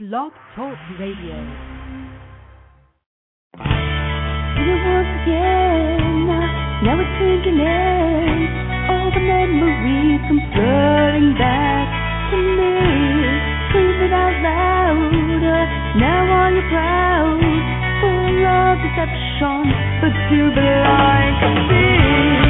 Blog Talk Radio. And once again, now it's sinking in. All the memories come flooding back to me. Scream it out louder. Now are you proud? Full of deception, but still blind to see.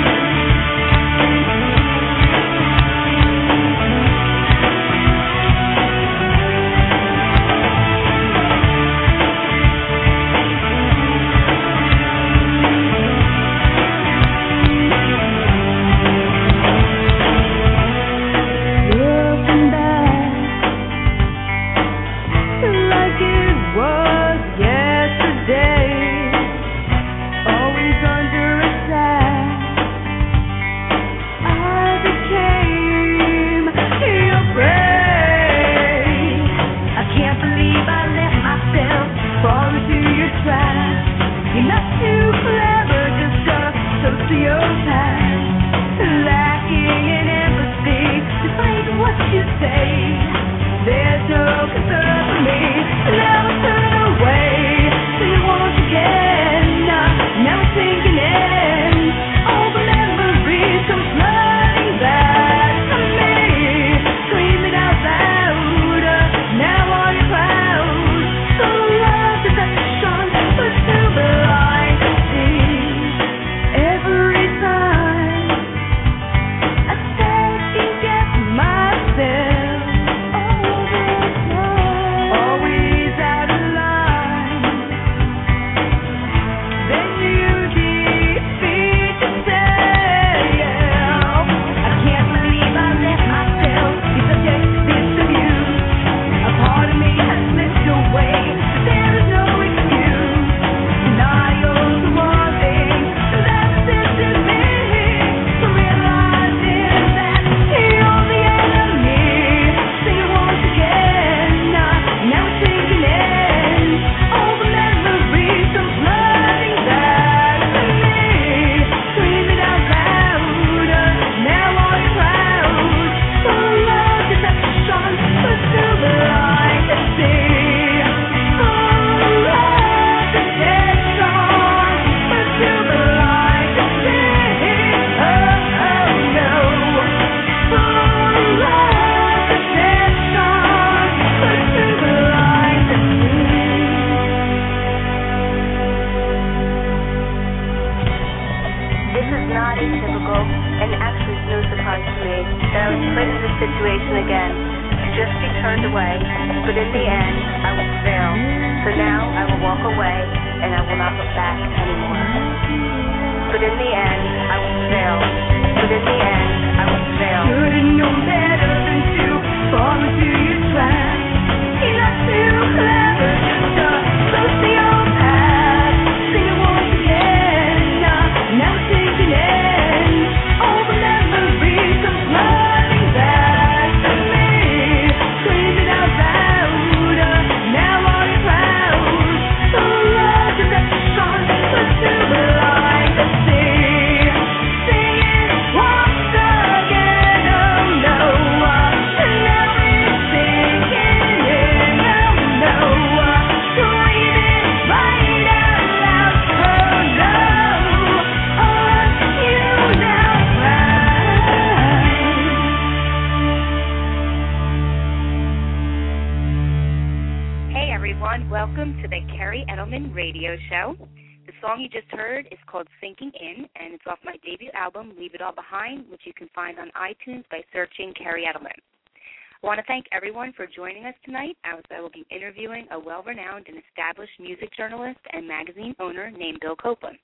In, and it's off my debut album, Leave It All Behind, which you can find on iTunes by searching Kerri Edelman. I want to thank everyone for joining us tonight as I will be interviewing a well renowned and established music journalist and magazine owner named Bill Copeland.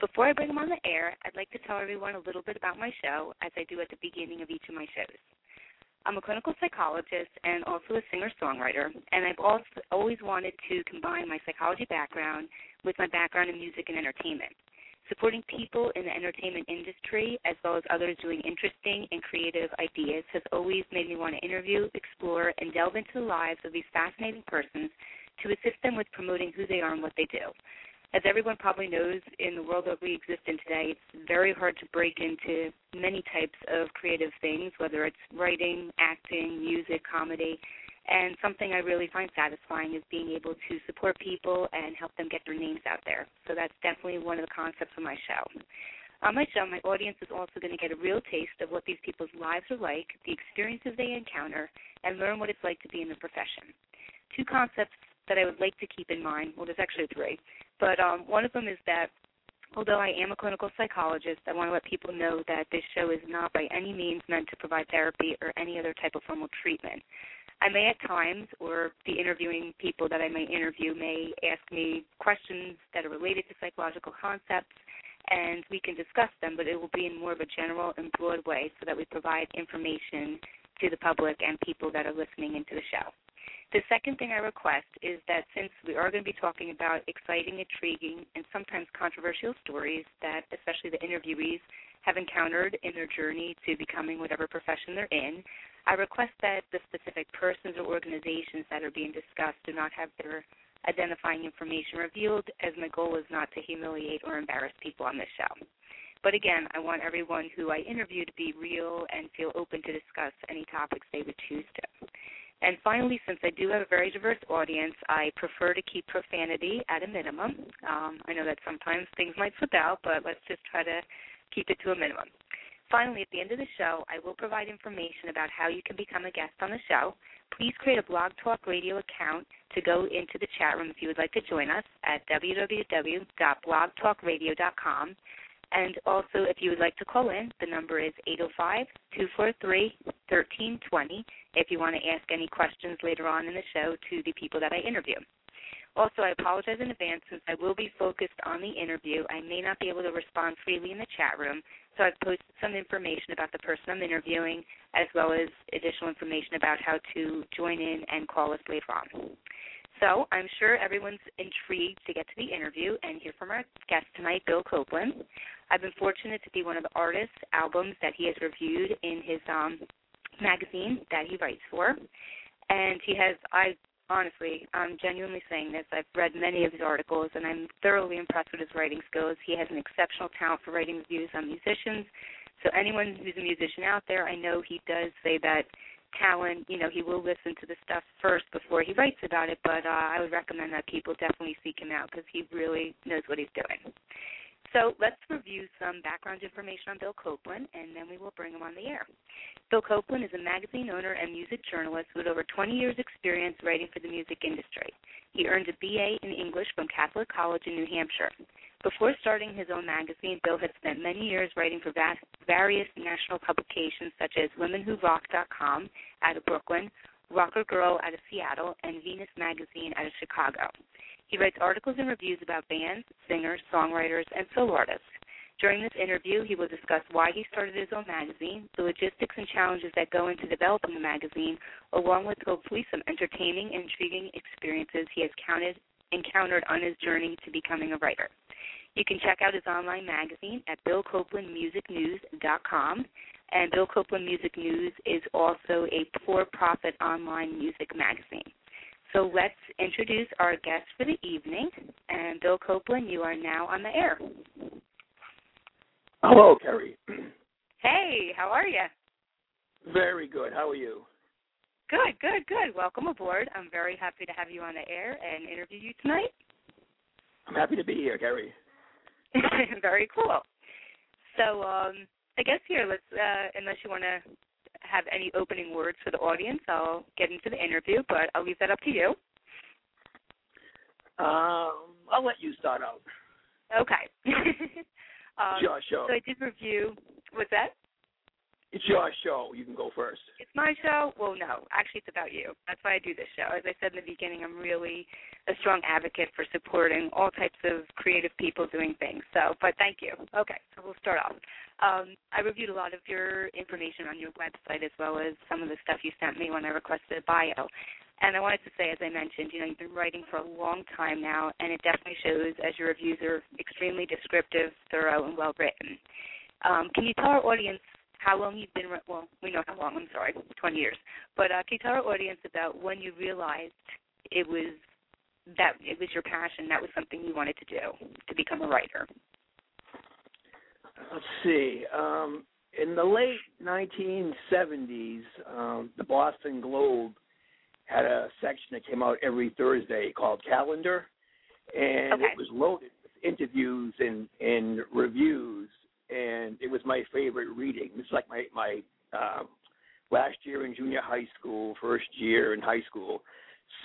Before I bring him on the air, I'd like to tell everyone a little bit about my show, as I do at the beginning of each of my shows. I'm a clinical psychologist and also a singer songwriter, and I've also always wanted to combine my psychology background with my background in music and entertainment. Supporting people in the entertainment industry as well as others doing interesting and creative ideas has always made me want to interview, explore, and delve into the lives of these fascinating persons to assist them with promoting who they are and what they do. as everyone probably knows, in the world that we exist in today, it's very hard to break into many types of creative things, whether it's writing, acting, music, comedy. And something I really find satisfying is being able to support people and help them get their names out there. So that's definitely one of the concepts of my show. On my show, my audience is also going to get a real taste of what these people's lives are like, the experiences they encounter, and learn what it's like to be in the profession. Two concepts that I would like to keep in mind. Well, there's actually three, but um, one of them is that although I am a clinical psychologist, I want to let people know that this show is not by any means meant to provide therapy or any other type of formal treatment. I may at times, or the interviewing people that I may interview may ask me questions that are related to psychological concepts, and we can discuss them, but it will be in more of a general and broad way so that we provide information to the public and people that are listening into the show. The second thing I request is that since we are going to be talking about exciting, intriguing, and sometimes controversial stories that especially the interviewees have encountered in their journey to becoming whatever profession they're in, I request that the specific persons or organizations that are being discussed do not have their identifying information revealed, as my goal is not to humiliate or embarrass people on this show. But again, I want everyone who I interview to be real and feel open to discuss any topics they would choose to. And finally, since I do have a very diverse audience, I prefer to keep profanity at a minimum. Um, I know that sometimes things might slip out, but let's just try to keep it to a minimum. Finally, at the end of the show, I will provide information about how you can become a guest on the show. Please create a Blog Talk Radio account to go into the chat room if you would like to join us at www.blogtalkradio.com. And also, if you would like to call in, the number is 805 243 1320 if you want to ask any questions later on in the show to the people that I interview. Also, I apologize in advance since I will be focused on the interview. I may not be able to respond freely in the chat room, so I've posted some information about the person I'm interviewing as well as additional information about how to join in and call us later on. So I'm sure everyone's intrigued to get to the interview and hear from our guest tonight, Bill Copeland. I've been fortunate to be one of the artists' albums that he has reviewed in his um, magazine that he writes for. And he has, I honestly, I'm genuinely saying this. I've read many of his articles, and I'm thoroughly impressed with his writing skills. He has an exceptional talent for writing reviews on musicians. So anyone who's a musician out there, I know he does say that talent, you know, he will listen to the stuff first before he writes about it. But uh, I would recommend that people definitely seek him out because he really knows what he's doing. So let's review some background information on Bill Copeland, and then we will bring him on the air. Bill Copeland is a magazine owner and music journalist with over 20 years' experience writing for the music industry. He earned a BA in English from Catholic College in New Hampshire. Before starting his own magazine, Bill had spent many years writing for various national publications such as WomenWhoRock.com out of Brooklyn, Rockrgrl out of Seattle, and Venus Magazine out of Chicago. He writes articles and reviews about bands, singers, songwriters, and solo artists. During this interview, he will discuss why he started his own magazine, the logistics and challenges that go into developing the magazine, along with hopefully some entertaining, intriguing experiences he has counted, encountered on his journey to becoming a writer. You can check out his online magazine at BillCopelandMusicNews.com. And Bill Copeland Music News is also a for profit online music magazine. So let's introduce our guest for the evening. And Bill Copeland, you are now on the air. Hello, Kerri. Hey, how are you? Very good. How are you? Good, good, good. Welcome aboard. I'm very happy to have you on the air and interview you tonight. I'm happy to be here, Kerri. very cool. So, um, I guess here, let's, uh, unless you want to have any opening words for the audience, I'll get into the interview, but I'll leave that up to you. Um, I'll let you start out. Okay. um, Sure, sure. So I did review. What's that? It's your show. You can go first. It's my show. Well, no, actually, it's about you. That's why I do this show. As I said in the beginning, I'm really a strong advocate for supporting all types of creative people doing things. So, but thank you. Okay, so we'll start off. Um, I reviewed a lot of your information on your website as well as some of the stuff you sent me when I requested a bio. And I wanted to say, as I mentioned, you know, you've been writing for a long time now, and it definitely shows as your reviews are extremely descriptive, thorough, and well written. Um, can you tell our audience how long you've been? Well, we know how long. I'm sorry, 20 years. But uh, can you tell our audience about when you realized it was that it was your passion, that was something you wanted to do to become a writer? Let's see. Um, in the late 1970s, um, the Boston Globe had a section that came out every Thursday called Calendar, and Okay. it was loaded with interviews and and reviews, and it was my favorite reading. It's like my my um, last year in junior high school, first year in high school.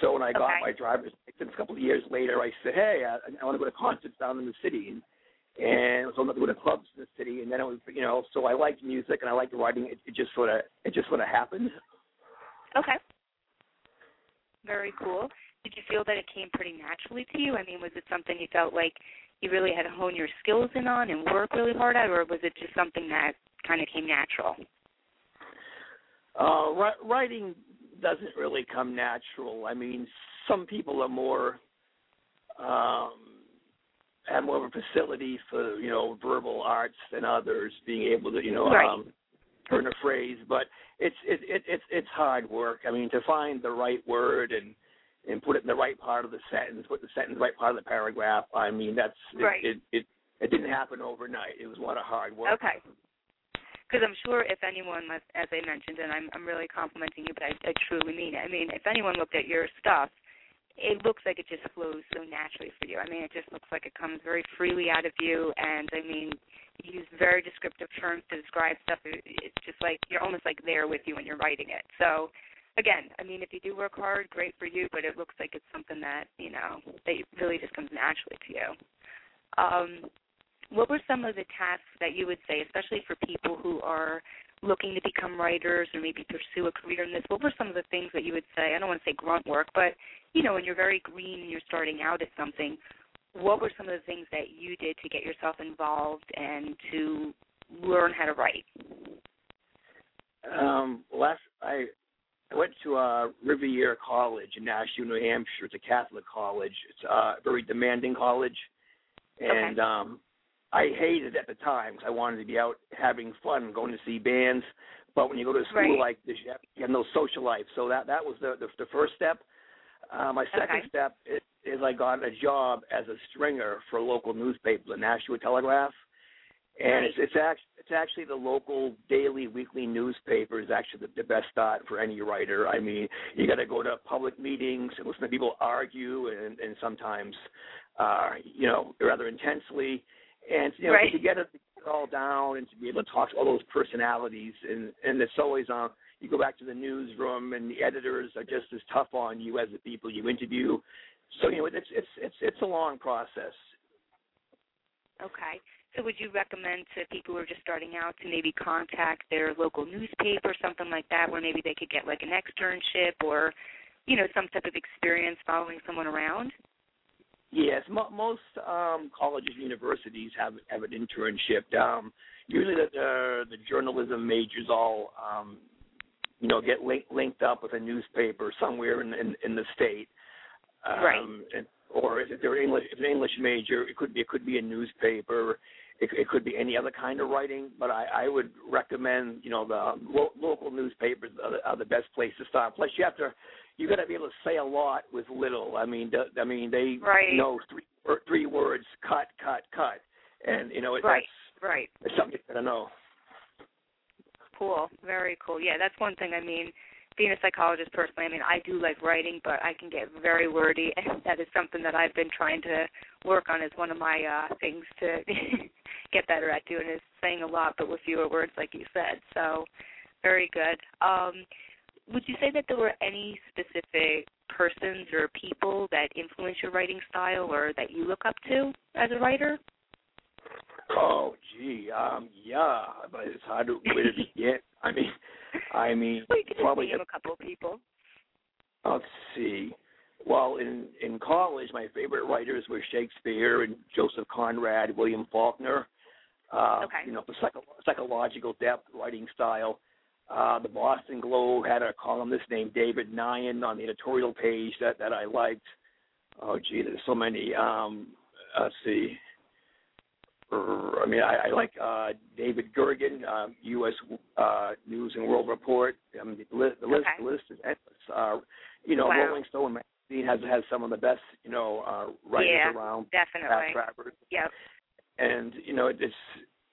So when I got Okay. my driver's license a couple of years later, I said, "Hey, I, I want to go to concerts down in the city." And, and so I'm going to go to clubs in the city, and then it was, you know, so I liked music and I liked writing. It, it just sort of, it just sort of happened. Okay. Very cool. Did you feel that it came pretty naturally to you? I mean, was it something you felt like you really had to hone your skills in on and work really hard at, or was it just something that kind of came natural? Uh, writing doesn't really come natural. I mean, some people are more um, have more of a facility for you know verbal arts than others, being able to you know Right. um, turn a phrase. But it's it, it it's it's hard work. I mean, to find the right word and and put it in the right part of the sentence, put the sentence right part of the paragraph. I mean, that's it, Right. It, it it didn't happen overnight. It was a lot of hard work. Okay. Because I'm sure if anyone, as I mentioned, and I'm I'm really complimenting you, but I, I truly mean it. I mean, if anyone looked at your stuff, it looks like it just flows so naturally for you. I mean, it just looks like it comes very freely out of you, and I mean, you use very descriptive terms to describe stuff. It's just like you're almost like there with you when you're writing it. So, again, I mean, if you do work hard, great for you. But it looks like it's something that you know that really just comes naturally to you. Um, what were some of the tasks that you would say, especially for people who are looking to become writers or maybe pursue a career in this? What were some of the things that you would say? I don't want to say grunt work, but you know, when you're very green and you're starting out at something, what were some of the things that you did to get yourself involved and to learn how to write? Um, last I I went to uh, Rivier College in Nashua, New Hampshire. It's a Catholic college. It's a very demanding college, and um, I hated it at the time because I wanted to be out having fun, going to see bands. But when you go to a school Right. like this, you have, you have no social life. So that that was the the, the first step. Uh, my second Okay. step is, is I got a job as a stringer for a local newspaper, the Nashua Telegraph and it's it's actually it's actually the local daily weekly newspaper is actually the, the best start for any writer. I mean, you got to go to public meetings and listen to people argue and and sometimes, uh, you know, rather intensely, and you know Right. to get it all down and to be able to talk to all those personalities and and it's always uh you go back to the newsroom and the editors are just as tough on you as the people you interview. So you know it's it's it's it's a long process. Okay. So would you recommend to people who are just starting out to maybe contact their local newspaper, or something like that, where maybe they could get like an externship or, you know, some type of experience following someone around? Yes, mo- most um, colleges and universities have have an internship. Um, usually, the, the the journalism majors all um, you know get link, linked up with a newspaper somewhere in in, in the state. Um, Right. And, or if they're English, if they're English major, it could be it could be a newspaper. It, it could be any other kind of writing, but I, I would recommend you know the um, lo- local newspapers are the, are the best place to start. Plus, you have to you got to be able to say a lot with little. I mean, the, I mean they Right. know three or three words, cut, cut, cut, and you know it, Right. Right. that's, that's something that I know. Cool. Very cool. Yeah, that's one thing. I mean, being a psychologist personally, I mean, I do like writing, but I can get very wordy, and that is something that I've been trying to work on as one of my uh things to get better at doing is saying a lot but with fewer words, like you said. So, very good. Um, would you say that there were any specific persons or people that influence your writing style or that you look up to as a writer? Oh, gee, um, yeah, but it's hard to where to begin. I mean, I mean, could probably name a couple of people. let's see. Well, in in college, my favorite writers were Shakespeare and Joseph Conrad, William Faulkner. Uh, Okay. You know, for psycho- psychological depth writing style. Uh, the Boston Globe had a columnist named David Nyhan on the editorial page that that I liked. Oh, gee, there's so many. Um, let's see. I mean, I, I like uh, David Gergen, um, U.S. Uh, News and World Report. I mean, the list, the list, Okay. the list is endless. Uh, you know, Wow. Rolling Stone magazine has has some of the best, you know, uh, writers Yeah, around. Definitely. Yep. And you know, it's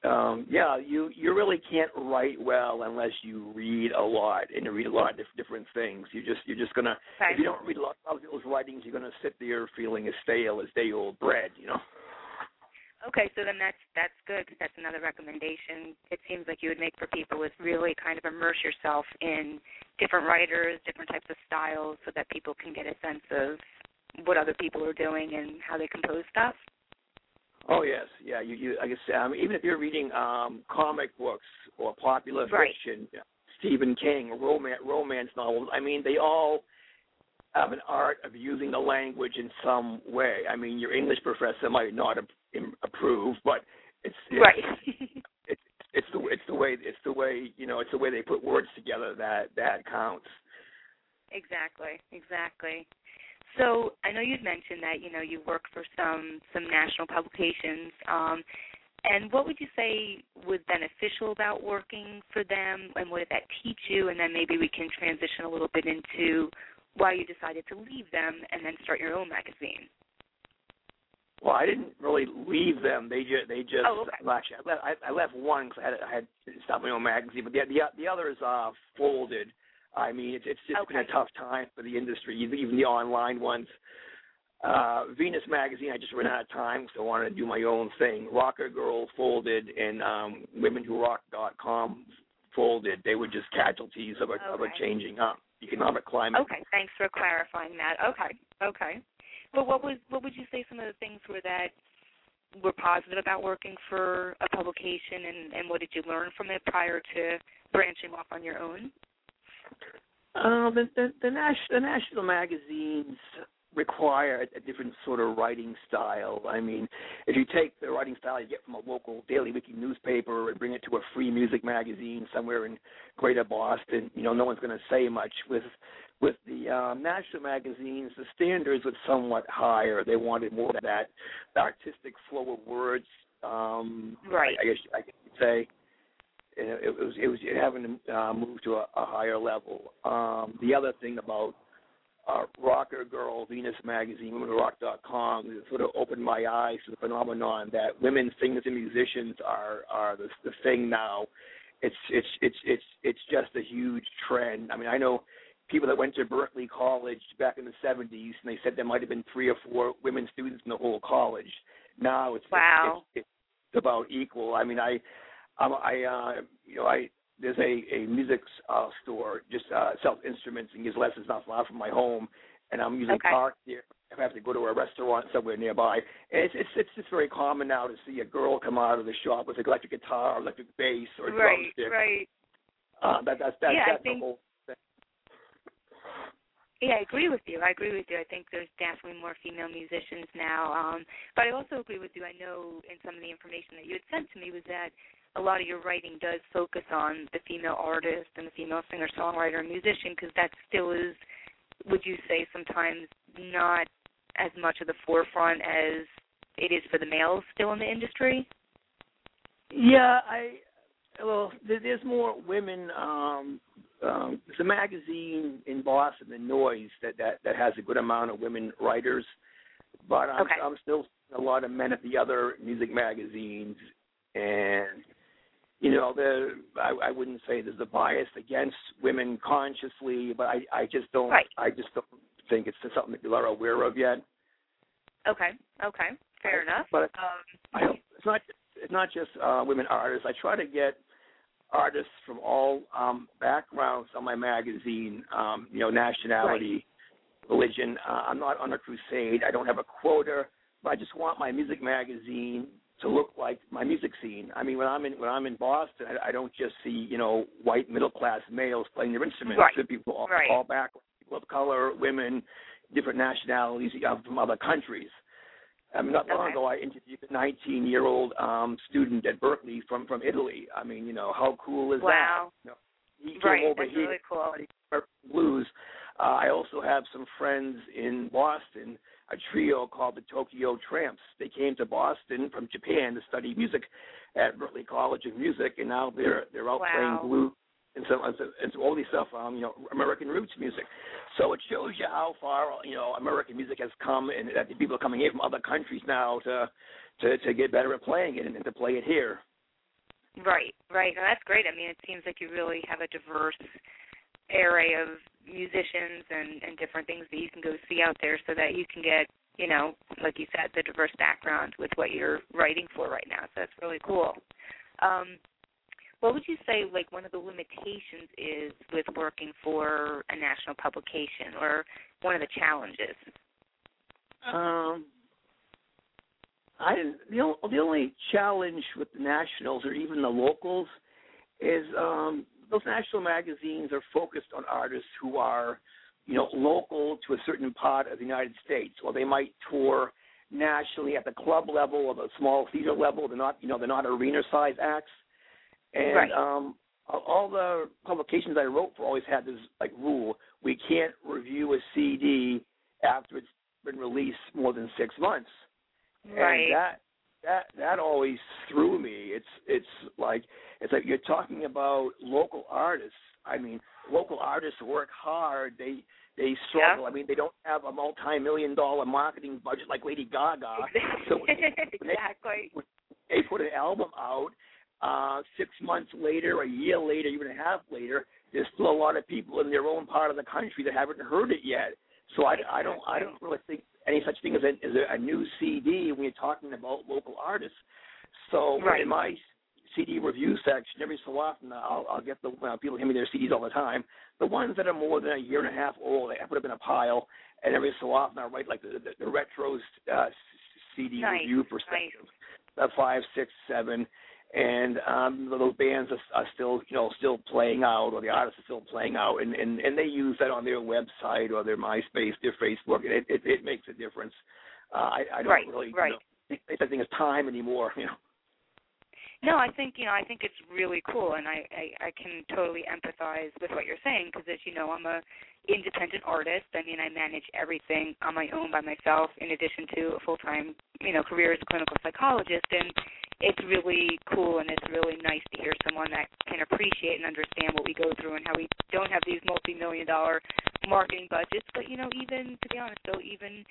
um, yeah, you you really can't write well unless you read a lot and you read a lot of diff- different things. You just you're just gonna Okay. if you don't read a lot of those writings, you're gonna sit there feeling as stale as day old bread. You know. Okay, so then that's that's good because that's another recommendation. It seems like you would make for people is really kind of immerse yourself in different writers, different types of styles, so that people can get a sense of what other people are doing and how they compose stuff. Oh yes, yeah. You, you I guess um, even if you're reading um, comic books or popular Right. fiction, Stephen King, romance romance novels. I mean, they all have an art of using the language in some way. I mean, your English professor might not im- approve, but it's, it's Right. it's it's the it's the way it's the way you know it's the way they put words together that that counts. Exactly, exactly. So I know you'd mentioned that you know you work for some some national publications. Um, and what would you say was beneficial about working for them, and what did that teach you? And then maybe we can transition a little bit into why you decided to leave them and then start your own magazine. Well, I didn't really leave them. They just they just Oh, okay. well, actually I left, I, I left one because I had I had stopped my own magazine, but the the the others uh folded. I mean, it's it's just been a tough time for the industry, even the online ones. Uh, Venus magazine, I just ran out of time, so I wanted to do my own thing. Rockrgrl folded, and um, WomenWhoRock.com folded. They were just casualties of a of a changing uh, economic climate. Okay, thanks for clarifying that. Okay, okay. But what was what would you say some of the things were that were positive about working for a publication, and and what did you learn from it prior to branching off on your own? Uh, the the the, the national magazines require a, a different sort of writing style. I mean, if you take the writing style you get from a local daily weekly newspaper and bring it to a free music magazine somewhere in Greater Boston, you know, no one's going to say much. With with the um, national magazines, the standards were somewhat higher. They wanted more of that artistic flow of words. Um, Right. I, I guess I could say it, it was it was having to uh, move to a, a higher level. Um, the other thing about uh, Rockrgrl, Venus Magazine, WomenRock.com, sort of opened my eyes to the phenomenon that women singers and musicians are are the, the thing now. It's it's it's it's it's just a huge trend. I mean, I know people that went to Berklee College back in the 70s, and they said there might have been three or four women students in the whole college. Now it's Wow. it's, it's about equal. I mean, I um, I uh, you know I there's a a music uh, store just uh, sells instruments and gives lessons not far from my home, and I'm usually Okay. parked there. If I have to go to a restaurant somewhere nearby, and it's it's it's just very common now to see a girl come out of the shop with an electric guitar, electric bass, or Right, drumstick. right. Uh, that that's that's, Yeah, I think- the whole. Yeah, I agree with you. I agree with you. I think there's definitely more female musicians now. Um, but I also agree with you. I know in some of the information that you had sent to me was that a lot of your writing does focus on the female artist and the female singer songwriter and musician because that still is, would you say, sometimes not as much of the forefront as it is for the males still in the industry? Yeah, I well, there's more women. Um, um, there's a magazine in Boston, The Noise, that that that has a good amount of women writers, but I'm Okay. I'm still a lot of men at the other music magazines, and you know, the I, I wouldn't say there's a bias against women consciously, but I I just don't Right. I just don't think it's something that people are aware of yet. Okay, okay, fair enough. But Um, I don't, it's not it's not just uh, women artists. I try to get artists from all um, backgrounds on my magazine. Um, you know, nationality, religion. Uh, I'm not on a crusade. I don't have a quota, but I just want my music magazine to look like my music scene. I mean, when I'm in when I'm in Boston, I, I don't just see you know white middle class males playing their instruments. Right. There people all, Right. all backgrounds, people of color, women, different nationalities uh, from other countries. I mean, not long Okay. ago, I interviewed a 19-year-old um, student at Berklee from from Italy. I mean, you know, how cool is Wow. that? You know, he came right, over that's here really cool. blues. Uh, I also have some friends in Boston, a trio called the Tokyo Tramps. They came to Boston from Japan to study music at Berklee College of Music, and now they're they're out Wow. playing blues and so and so, and so all these stuff, um, you know, American roots music. So it shows you how far you know American music has come, and that people are coming here from other countries now to to to get better at playing it and to play it here. Right, right. And that's great. I mean, it seems like you really have a diverse array of musicians and and different things that you can go see out there, so that you can get, you know, like you said, the diverse background with what you're writing for right now. So that's really cool. Um, what would you say like one of the limitations is with working for a national publication or one of the challenges? Um, I the the only challenge with the nationals or even the locals is um, those national magazines are focused on artists who are, you know, local to a certain part of the United States, or they might tour nationally at the club level or the small theater level. They're not, you know, they're not arena size acts. And Right. um, all- the publications I wrote for always had this like rule: we can't review a CD after it's been released more than six months. Right. And that that that always threw me. It's it's like it's like you're talking about local artists. I mean, local artists work hard. They they struggle. I mean, they don't have a multi-million dollar marketing budget like Lady Gaga. So when they, exactly. they put an album out, uh, six months later, a year later, even a half later, there's still a lot of people in their own part of the country that haven't heard it yet. So I, I don't I don't really think any such thing as a, as a, new CD when you're talking about local artists. So Right. in my CD review section, every so often I'll, I'll get the well, people hand me their CDs all the time. The ones that are more than a year and a half old, I put them in a pile, and every so often I write like the the, the retro uh, CD Nice, review perspective. Uh, five, six, seven, and um, those bands are, are still, you know, still playing out, or the artists are still playing out, and and and they use that on their website or their MySpace, their Facebook, and it it, it makes a difference. Uh, I, I don't Right, really, right. You know, think think is time anymore, you know. No, I think you know. I think it's really cool, and I I, I can totally empathize with what you're saying because, as you know, I'm a independent artist. I mean, I manage everything on my own by myself, in addition to a full time you know career as a clinical psychologist. And it's really cool, and it's really nice to hear someone that can appreciate and understand what we go through and how we don't have these multi million dollar marketing budgets. But you know, even to be honest, though, even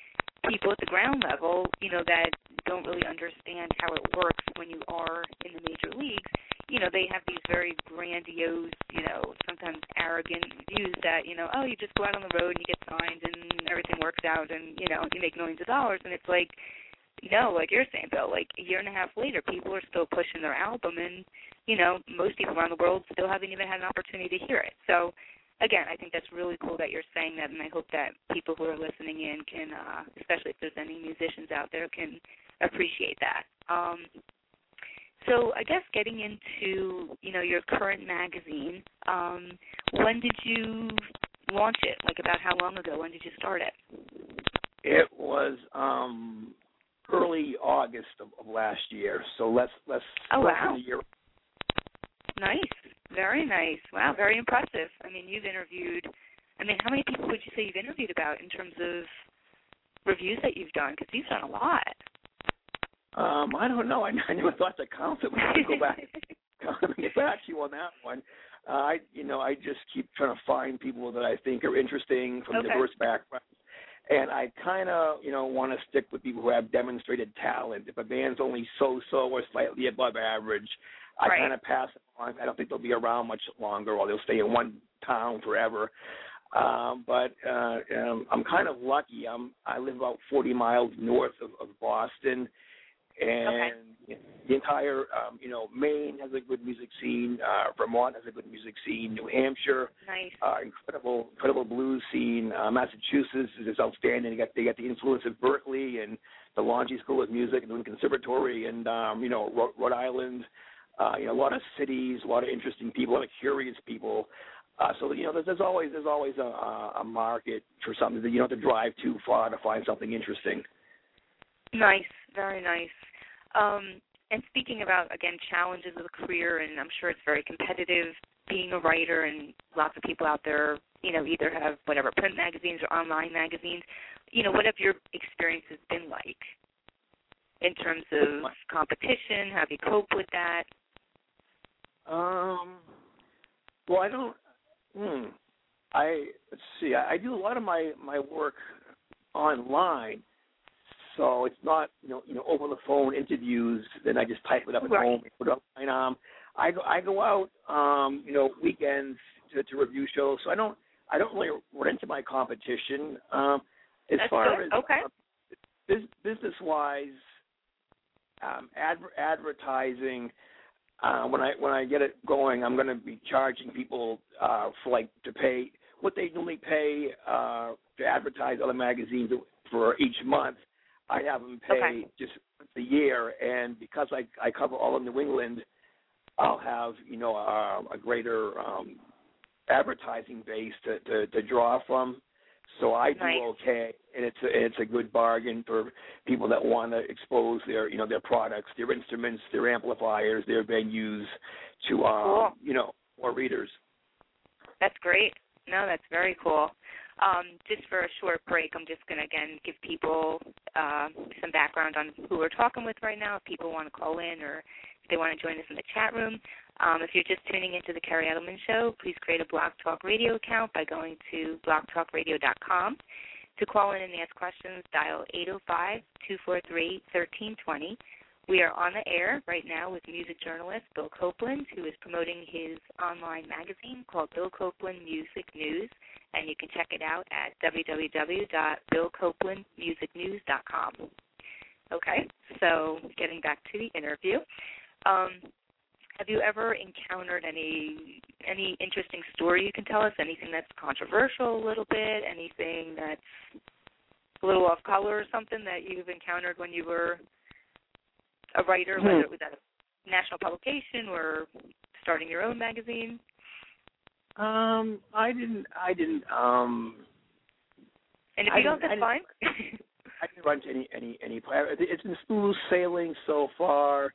people at the ground level, you know, that don't really understand how it works when you are in the major leagues, you know, they have these very grandiose, you know, sometimes arrogant views that, you know, oh, you just go out on the road and you get signed and everything works out and, you know, you make millions of dollars and it's like no, like you're saying, Bill, like a year and a half later people are still pushing their album and, you know, most people around the world still haven't even had an opportunity to hear it. So again, I think that's really cool that you're saying that, and I hope that people who are listening in can, uh, especially if there's any musicians out there, can appreciate that. Um, so I guess getting into you know your current magazine, um, when did you launch it? Like about how long ago? When did you start it? It was um early August of, of last year, so let's let's Oh, wow. Nice, very nice. Wow, very impressive. I mean, you've interviewed. I mean, how many people would you say you've interviewed about in terms of reviews that you've done? Because you've done a lot. Um, I don't know. I, I never thought to count it. When I go back, get back to you on that one. Uh, I, you know, I just keep trying to find people that I think are interesting from Okay. diverse backgrounds, and I kind of, you know, want to stick with people who have demonstrated talent. If a band's only so-so or slightly above average, I Right. kind of pass on. I don't think they'll be around much longer, or they'll stay in one town forever. Um, but uh, um, I'm kind of lucky. I'm I live about 40 miles north of, of Boston, and the entire um, you know Maine has a good music scene. Uh, Vermont has a good music scene. New Hampshire, Nice. uh, incredible incredible blues scene. Uh, Massachusetts is outstanding. They got they got the influence of Berklee and the Longy School of Music and the Conservatory, and um, you know Rhode, Rhode Island. Uh, you know, a lot of cities, a lot of interesting people, a lot of curious people. Uh, so you know, there's, there's always there's always a, a a market for something that you don't have to drive too far to find something interesting. Nice, very nice. Um, and speaking about again challenges of a career, and I'm sure it's very competitive being a writer, and lots of people out there, you know, either have whatever print magazines or online magazines. You know, what have your experiences been like in terms of competition? How have you coped with that? Um, well, I don't. Hmm. I let's see. I, I do a lot of my my work online, so it's not you know you know over the phone interviews. Then I just type it up at Right. home and put it online. Um, I go I go out um, you know weekends to, to review shows, so I don't I don't really run into my competition. Um, as That's far good. as Okay. uh, bus- business wise, um, adver- advertising. Uh, when I when I get it going, I'm going to be charging people uh, for like to pay what they normally pay uh, to advertise other magazines for each month. I have them pay Okay. just once a year, and because I I cover all of New England, I'll have you know a, a greater um, advertising base to, to to draw from. So I do okay, and it's a, it's a good bargain for people that want to expose their you know their products, their instruments, their amplifiers, their venues to um, Cool. you know more readers. That's great. No, that's very cool. Um, just for a short break, I'm just going to again give people uh, some background on who we're talking with right now. If people want to call in or if they want to join us in the chat room. Um, if you're just tuning into the Kerri Edelman Show, please create a Blog Talk Radio account by going to blogtalkradio.com. To call in and ask questions, dial 805-243-1320. We are on the air right now with music journalist Bill Copeland, who is promoting his online magazine called Bill Copeland Music News, and you can check it out at www.billcopelandmusicnews.com. Okay, so getting back to the interview, um, have you ever encountered any any interesting story you can tell us? Anything that's controversial a little bit? Anything that's a little off color or something that you've encountered when you were a writer, Hmm. whether it was at a national publication or starting your own magazine? Um, I didn't. I didn't. Um, And if you don't, that's I fine. I didn't run to any any any. It's been smooth sailing so far.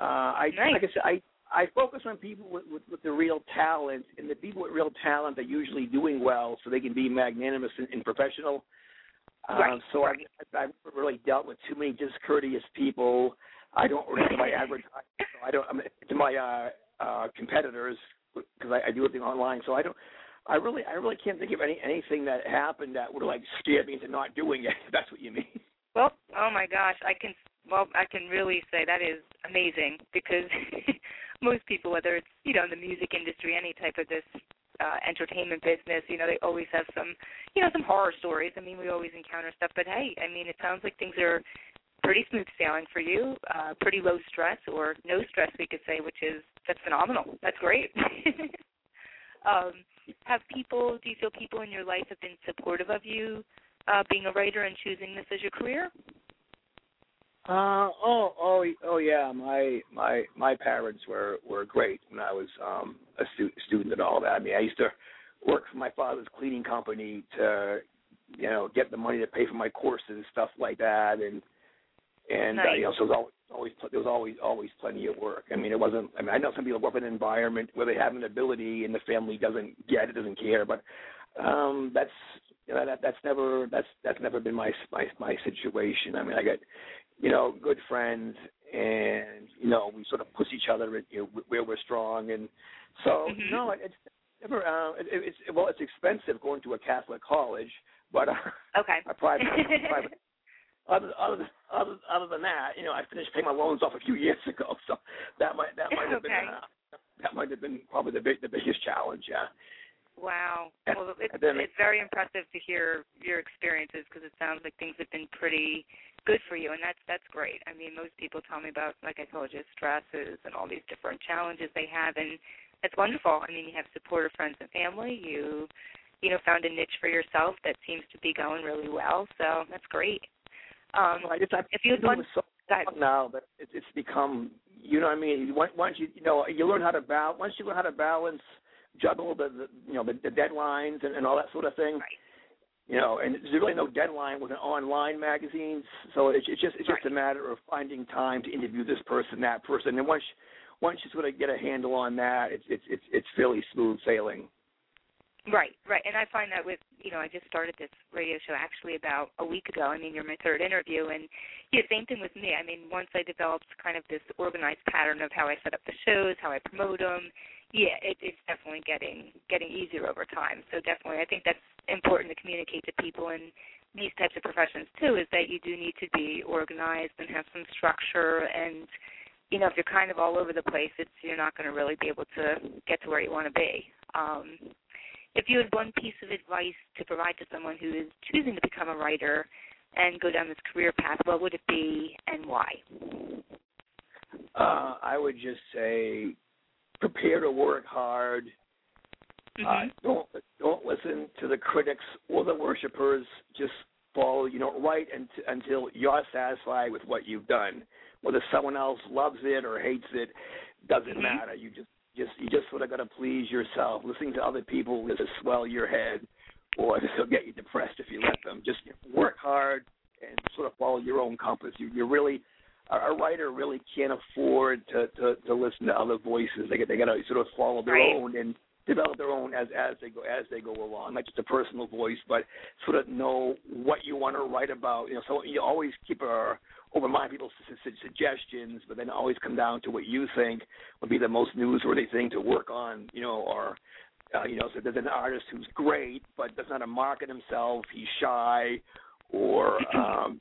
Uh, I Nice. like I said, I I focus on people with, with with the real talent, and the people with real talent are usually doing well, so they can be magnanimous and, and professional. Um, Right, so right. I've, I've really dealt with too many discourteous people. I don't really my I don't. I'm to my uh, uh, competitors because I, I do everything online. So I don't. I really, I really can't think of any anything that happened that would like scare me into not doing it. If that's what you mean. Well, oh my gosh, I can well, I can really say that is amazing because most people, whether it's you know in the music industry, any type of this uh, entertainment business, you know, they always have some, you know, some horror stories. I mean, we always encounter stuff, but hey, I mean, it sounds like things are pretty smooth sailing for you, uh, pretty low stress or no stress, we could say, which is that's phenomenal. That's great. um, have people? Do you feel people in your life have been supportive of you uh, being a writer and choosing this as your career? Uh oh oh oh yeah my my my parents were were great when I was um a stu- student and all that. I mean I used to work for my father's cleaning company to you know get the money to pay for my courses and stuff like that and and uh, you know so there was always always there was always always plenty of work. I mean it wasn't I mean I know some people work in an environment where they have an ability and the family doesn't get it doesn't care but um that's you know that that's never that's that's never been my my my situation. I mean I got you know, good friends, and you know, we sort of push each other you know, where we're strong, and so Mhm. no, it's never. Uh, it, it's well, it's expensive going to a Catholic college, but uh, Okay. a private, private. Other, other, than- other, other than that, you know, I finished paying my loans off a few years ago, so that might that might have been uh, that might have been probably the big the biggest challenge. Yeah. Wow. And- Well, it's, then- it's very impressive to hear your experiences because it sounds like things have been pretty good for you, and that's that's great. I mean, most people tell me about, like I told you, stresses and all these different challenges they have, and that's wonderful. I mean, you have supportive friends and family. You, you know, found a niche for yourself that seems to be going really well. So that's great. Um, Well, I just, I, if you one, so go ahead. long now that it's, it's become, you know what I mean. Once once you, you know, you learn how to balance. Once you learn how to balance, juggle the, the you know, the, the deadlines and, and all that sort of thing. Right. You know, and there's really no deadline with an online magazine, so it's, it's just it's just a matter of finding time to interview this person, that person, and once once you sort of get a handle on that, it's it's it's it's fairly smooth sailing. Right, right. And I find that with, you know, I just started this radio show actually about a week ago. I mean, you're my third interview. And, yeah, same thing with me. I mean, once I developed kind of this organized pattern of how I set up the shows, how I promote them, yeah, it, it's definitely getting getting easier over time. So definitely, I think that's important to communicate to people in these types of professions too. Is that you do need to be organized and have some structure and you know, if you're kind of all over the place, it's you're not going to really be able to get to where you want to be. Um, if you had one piece of advice to provide to someone who is choosing to become a writer and go down this career path, what would it be and why? Uh, I would just say prepare to work hard. Mm-hmm. Uh, don't don't listen to the critics or the worshipers. Just follow, you know, write unt- until you're satisfied with what you've done. Whether someone else loves it or hates it doesn't Mhm. matter. You just just you just sort of got to please yourself. Listening to other people will just swell your head, or it'll get you depressed if you let them. Just work hard and sort of follow your own compass. You you really a writer really can't afford to to, to listen to other voices. They got they got to sort of follow their Right. own and develop their own as as they go as they go along, not just a personal voice, but sort of know what you want to write about. You know, so you always keep a open mind people's su- su- suggestions, but then always come down to what you think would be the most newsworthy thing to work on. You know, or uh, you know, so there's an artist who's great but doesn't know to market himself. He's shy, or um,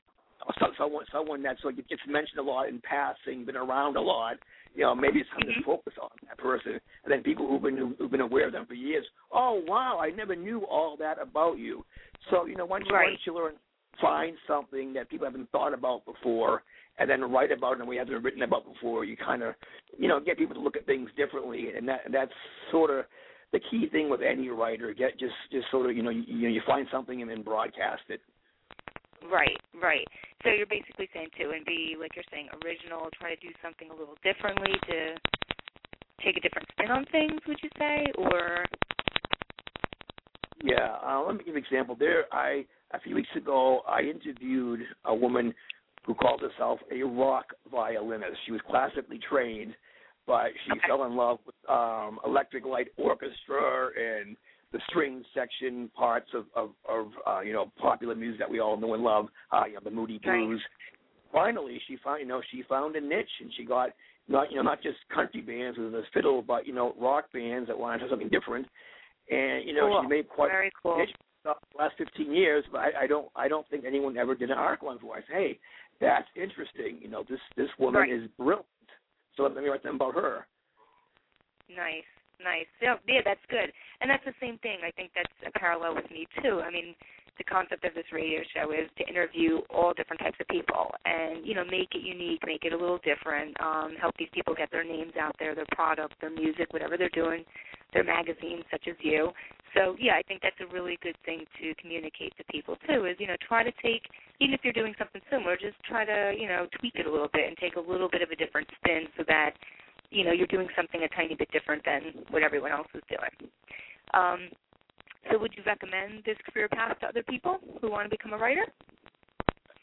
so, someone someone that's like gets mentioned a lot in passing, been around a lot. You know, maybe it's time Mhm. to focus on that person. And then people who've been who've been aware of them for years. Oh wow, I never knew all that about you. So you know, once, Right. once you learn, find something that people haven't thought about before, and then write about it in a way haven't written about before. You kind of, you know, get people to look at things differently, and that that's sort of the key thing with any writer. Get just just sort of you know you, you know you find something and then broadcast it. Right, right. So you're basically saying too, and be like you're saying, original. Try to do something a little differently to take a different spin on things. Would you say, or Yeah, uh, let me give an example. There, I a few weeks ago, I interviewed a woman who called herself a rock violinist. She was classically trained, but she Okay. fell in love with um, electric light orchestra and the string section parts of of, of uh, you know popular music that we all know and love. Uh, you know, the Moody Right. Blues. Finally, she found you know she found a niche, and she got not you know not just country bands with a fiddle, but you know rock bands that wanted to do something different. And you know cool. she made quite very cool. niche stuff the last 15 years, but I, I don't I don't think anyone ever did an article on voice. Hey, that's interesting. You know, this this woman Right. is brilliant. So let me write them about her. Nice, nice. Yeah, yeah, that's good. And that's the same thing. I think that's a parallel with me too. I mean, the concept of this radio show is to interview all different types of people and, you know, make it unique, make it a little different, um, help these people get their names out there, their product, their music, whatever they're doing, their magazines such as you. So yeah, I think that's a really good thing to communicate to people too, is, you know, try to take even if you're doing something similar, just try to, you know, tweak it a little bit and take a little bit of a different spin so that you know you're doing something a tiny bit different than what everyone else is doing. Um, so, would you recommend this career path to other people who want to become a writer?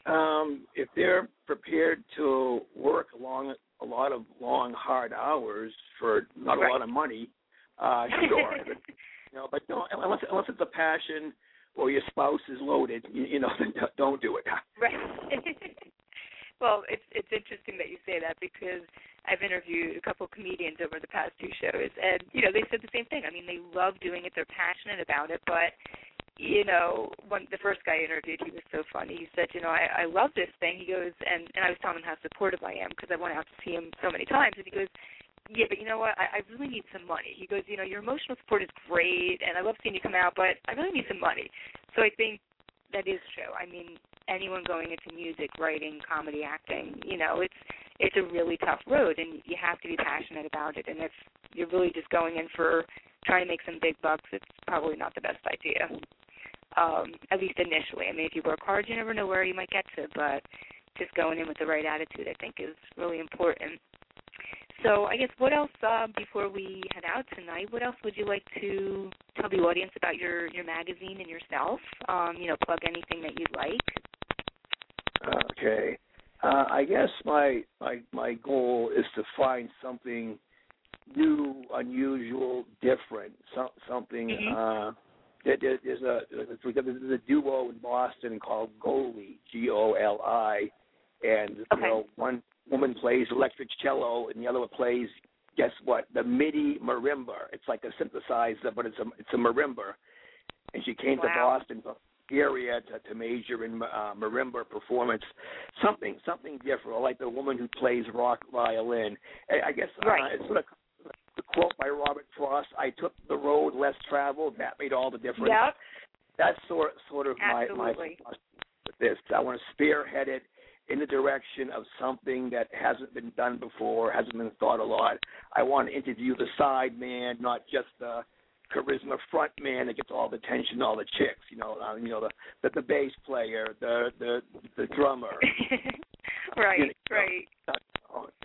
Um, if they're prepared to work long a lot of long hard hours for not Right. a lot of money, uh, sure. you know, but don't unless unless it's a passion or your spouse is loaded, you, you know, then don't do it. Right. well, it's it's interesting that you say that because I've interviewed a couple of comedians over the past two shows, and you know they said the same thing. I mean, they love doing it; they're passionate about it, but you know, when the first guy I interviewed, he was so funny. He said, you know, I, I love this thing. He goes, and and I was telling him how supportive I am because I went out to see him so many times, and he goes, yeah, but you know what? I, I really need some money. He goes, you know, your emotional support is great, and I love seeing you come out, but I really need some money. So I think that is true. I mean, anyone going into music, writing, comedy, acting, you know, it's it's a really tough road, and you have to be passionate about it. And if you're really just going in for trying to make some big bucks, it's probably not the best idea. Um, at least initially. I mean, if you work hard, you never know where you might get to, but just going in with the right attitude, I think, is really important. So I guess what else uh, before we head out tonight? What else would you like to tell the audience about your your magazine and yourself? Um, you know, plug anything that you'd like. Okay. Uh, I guess my my my goal is to find something new, unusual, different. Some, something. Mhm. Uh, there, there- there's a there's a duo in Boston called Goli, G O L I, and you know one woman plays electric cello and the other one plays guess what the MIDI marimba. It's like a synthesizer, but it's a it's a marimba. And she came to Boston area to, to major in uh, marimba performance, something something different, like the woman who plays rock violin. I, I guess Right. uh, it's sort of the quote by Robert Frost: "I took the road less traveled. That made all the difference." Yep. That's sort sort of my my with this. I want to spearhead it in the direction of something that hasn't been done before, hasn't been thought a lot. I want to interview the side man, not just the charisma front man that gets all the attention, all the chicks. You know, uh, you know the, the the bass player, the the the drummer. right, You know, right. not,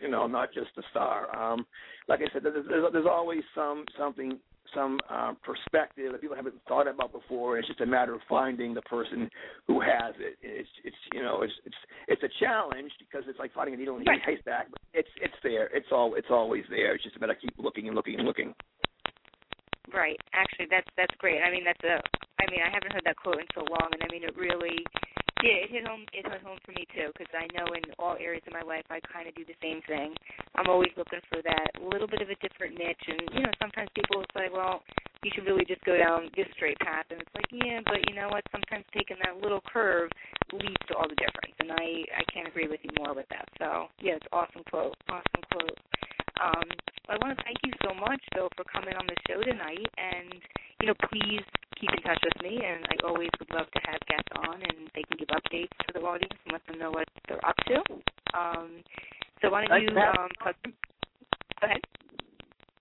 you know, not just the star. Um, like I said, there's, there's, there's always some something, some um, perspective that people haven't thought about before. It's just a matter of finding the person who has it. It's it's you know it's it's it's a challenge because it's like finding a needle in a haystack. But it's it's there. It's all it's always there. It's just a matter of keep looking and looking and looking. Right. Actually, that's that's great. I mean, that's a. I mean, I haven't heard that quote in so long, and I mean, it really, yeah, it hit home. It hit home for me too, because I know in all areas of my life, I kind of do the same thing. I'm always looking for that little bit of a different niche, and you know, sometimes people will say, well, you should really just go down this straight path, and it's like, yeah, but you know what? Sometimes taking that little curve leads to all the difference, and I I can't agree with you more with that. So yeah, it's awesome quote. Awesome quote. Um, I want to thank you so much, Bill, for coming on the show tonight. And you know, please keep in touch with me. And I always would love to have guests on, and they can give updates to the audience and let them know what they're up to. Um, so why don't you um, plug? Go ahead.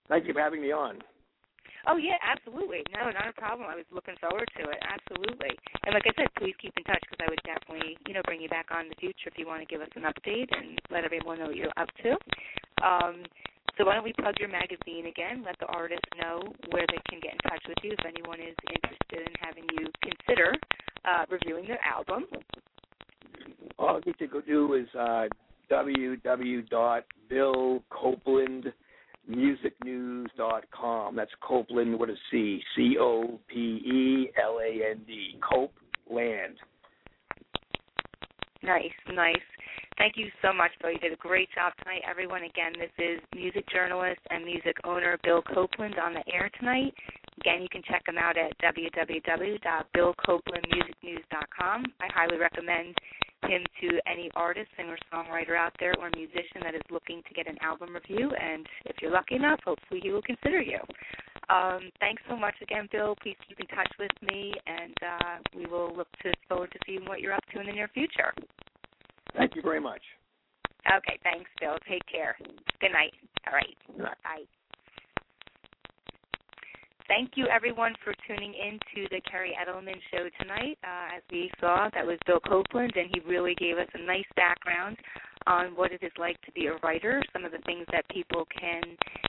Thank you for having me on. Oh yeah, absolutely. No, not a problem. I was looking forward to it. Absolutely. And like I said, please keep in touch because I would definitely, you know, bring you back on in the future if you want to give us an update and let everyone know what you're up to. Um, so why don't we plug your magazine again? Let the artists know where they can get in touch with you if anyone is interested in having you consider uh, reviewing their album. All you need to go do is uh, www.billcopelandmusicnews.com. That's Copeland with a C, C O P E L A N D, Copeland. Nice, nice. Thank you so much, Bill. You did a great job tonight. Everyone, again, this is music journalist and music owner Bill Copeland on the air tonight. Again, you can check him out at www.billcopelandmusicnews.com. I highly recommend him to any artist, singer, songwriter out there, or musician that is looking to get an album review. And if you're lucky enough, hopefully he will consider you. Um, thanks so much again, Bill. Please keep in touch with me, and uh, we will look to forward to seeing what you're up to in the near future. Thank you very much. Okay, thanks, Bill. Take care. Good night. All right. Good night. Bye. Thank you, everyone, for tuning in to the Kerri Edelman Show tonight. Uh, as we saw, that was Bill Copeland, and he really gave us a nice background on what it is like to be a writer, some of the things that people can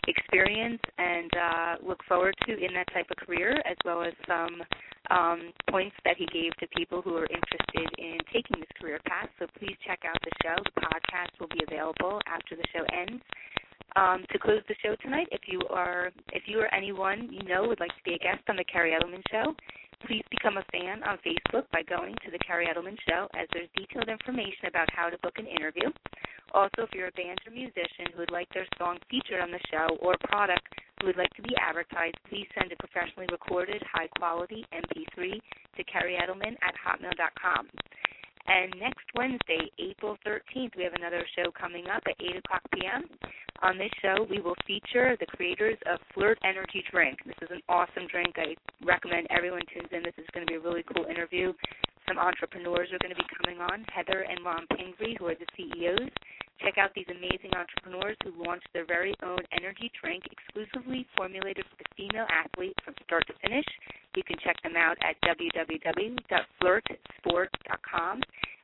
experience and uh, look forward to in that type of career, as well as some um, points that he gave to people who are interested in taking this career path. So please check out the show. The podcast will be available after the show ends. Um, to close the show tonight, if you are if you or anyone you know would like to be a guest on the Kerri Edelman Show, please become a fan on Facebook by going to the Kerri Edelman Show, as there's detailed information about how to book an interview. Also, if you're a band or musician who would like their song featured on the show or product would like to be advertised, please send a professionally recorded, high quality MP3 to Kerri Edelman at hotmail.com. And next Wednesday, April 13th, we have another show coming up at 8 o'clock p.m. On this show, we will feature the creators of Flirt Energy Drink. This is an awesome drink. I recommend everyone tunes in. This is going to be a really cool interview. Some entrepreneurs are going to be coming on, Heather and Ron Pingree, who are the CEOs. Check out these amazing entrepreneurs who launched their very own energy drink exclusively formulated for the female athlete from start to finish. You can check them out at www.flirtsport.com.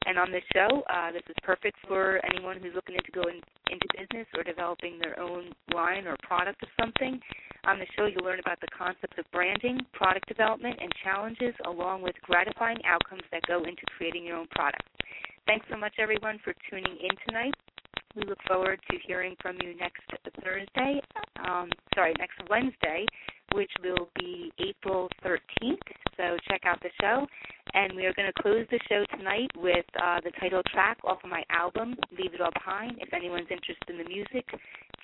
And on this show, uh, this is perfect for anyone who's looking into going into business or developing their own line or product of something. On the show, you'll learn about the concepts of branding, product development, and challenges, along with gratifying outcomes that go into creating your own product. Thanks so much, everyone, for tuning in tonight. We look forward to hearing from you next Thursday, um, sorry, next Wednesday, which will be April 13th. So check out the show. And we are going to close the show tonight with uh, the title track off of my album, Leave It All Behind. If anyone's interested in the music,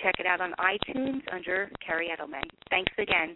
check it out on iTunes under Kerri Edelman. Thanks again.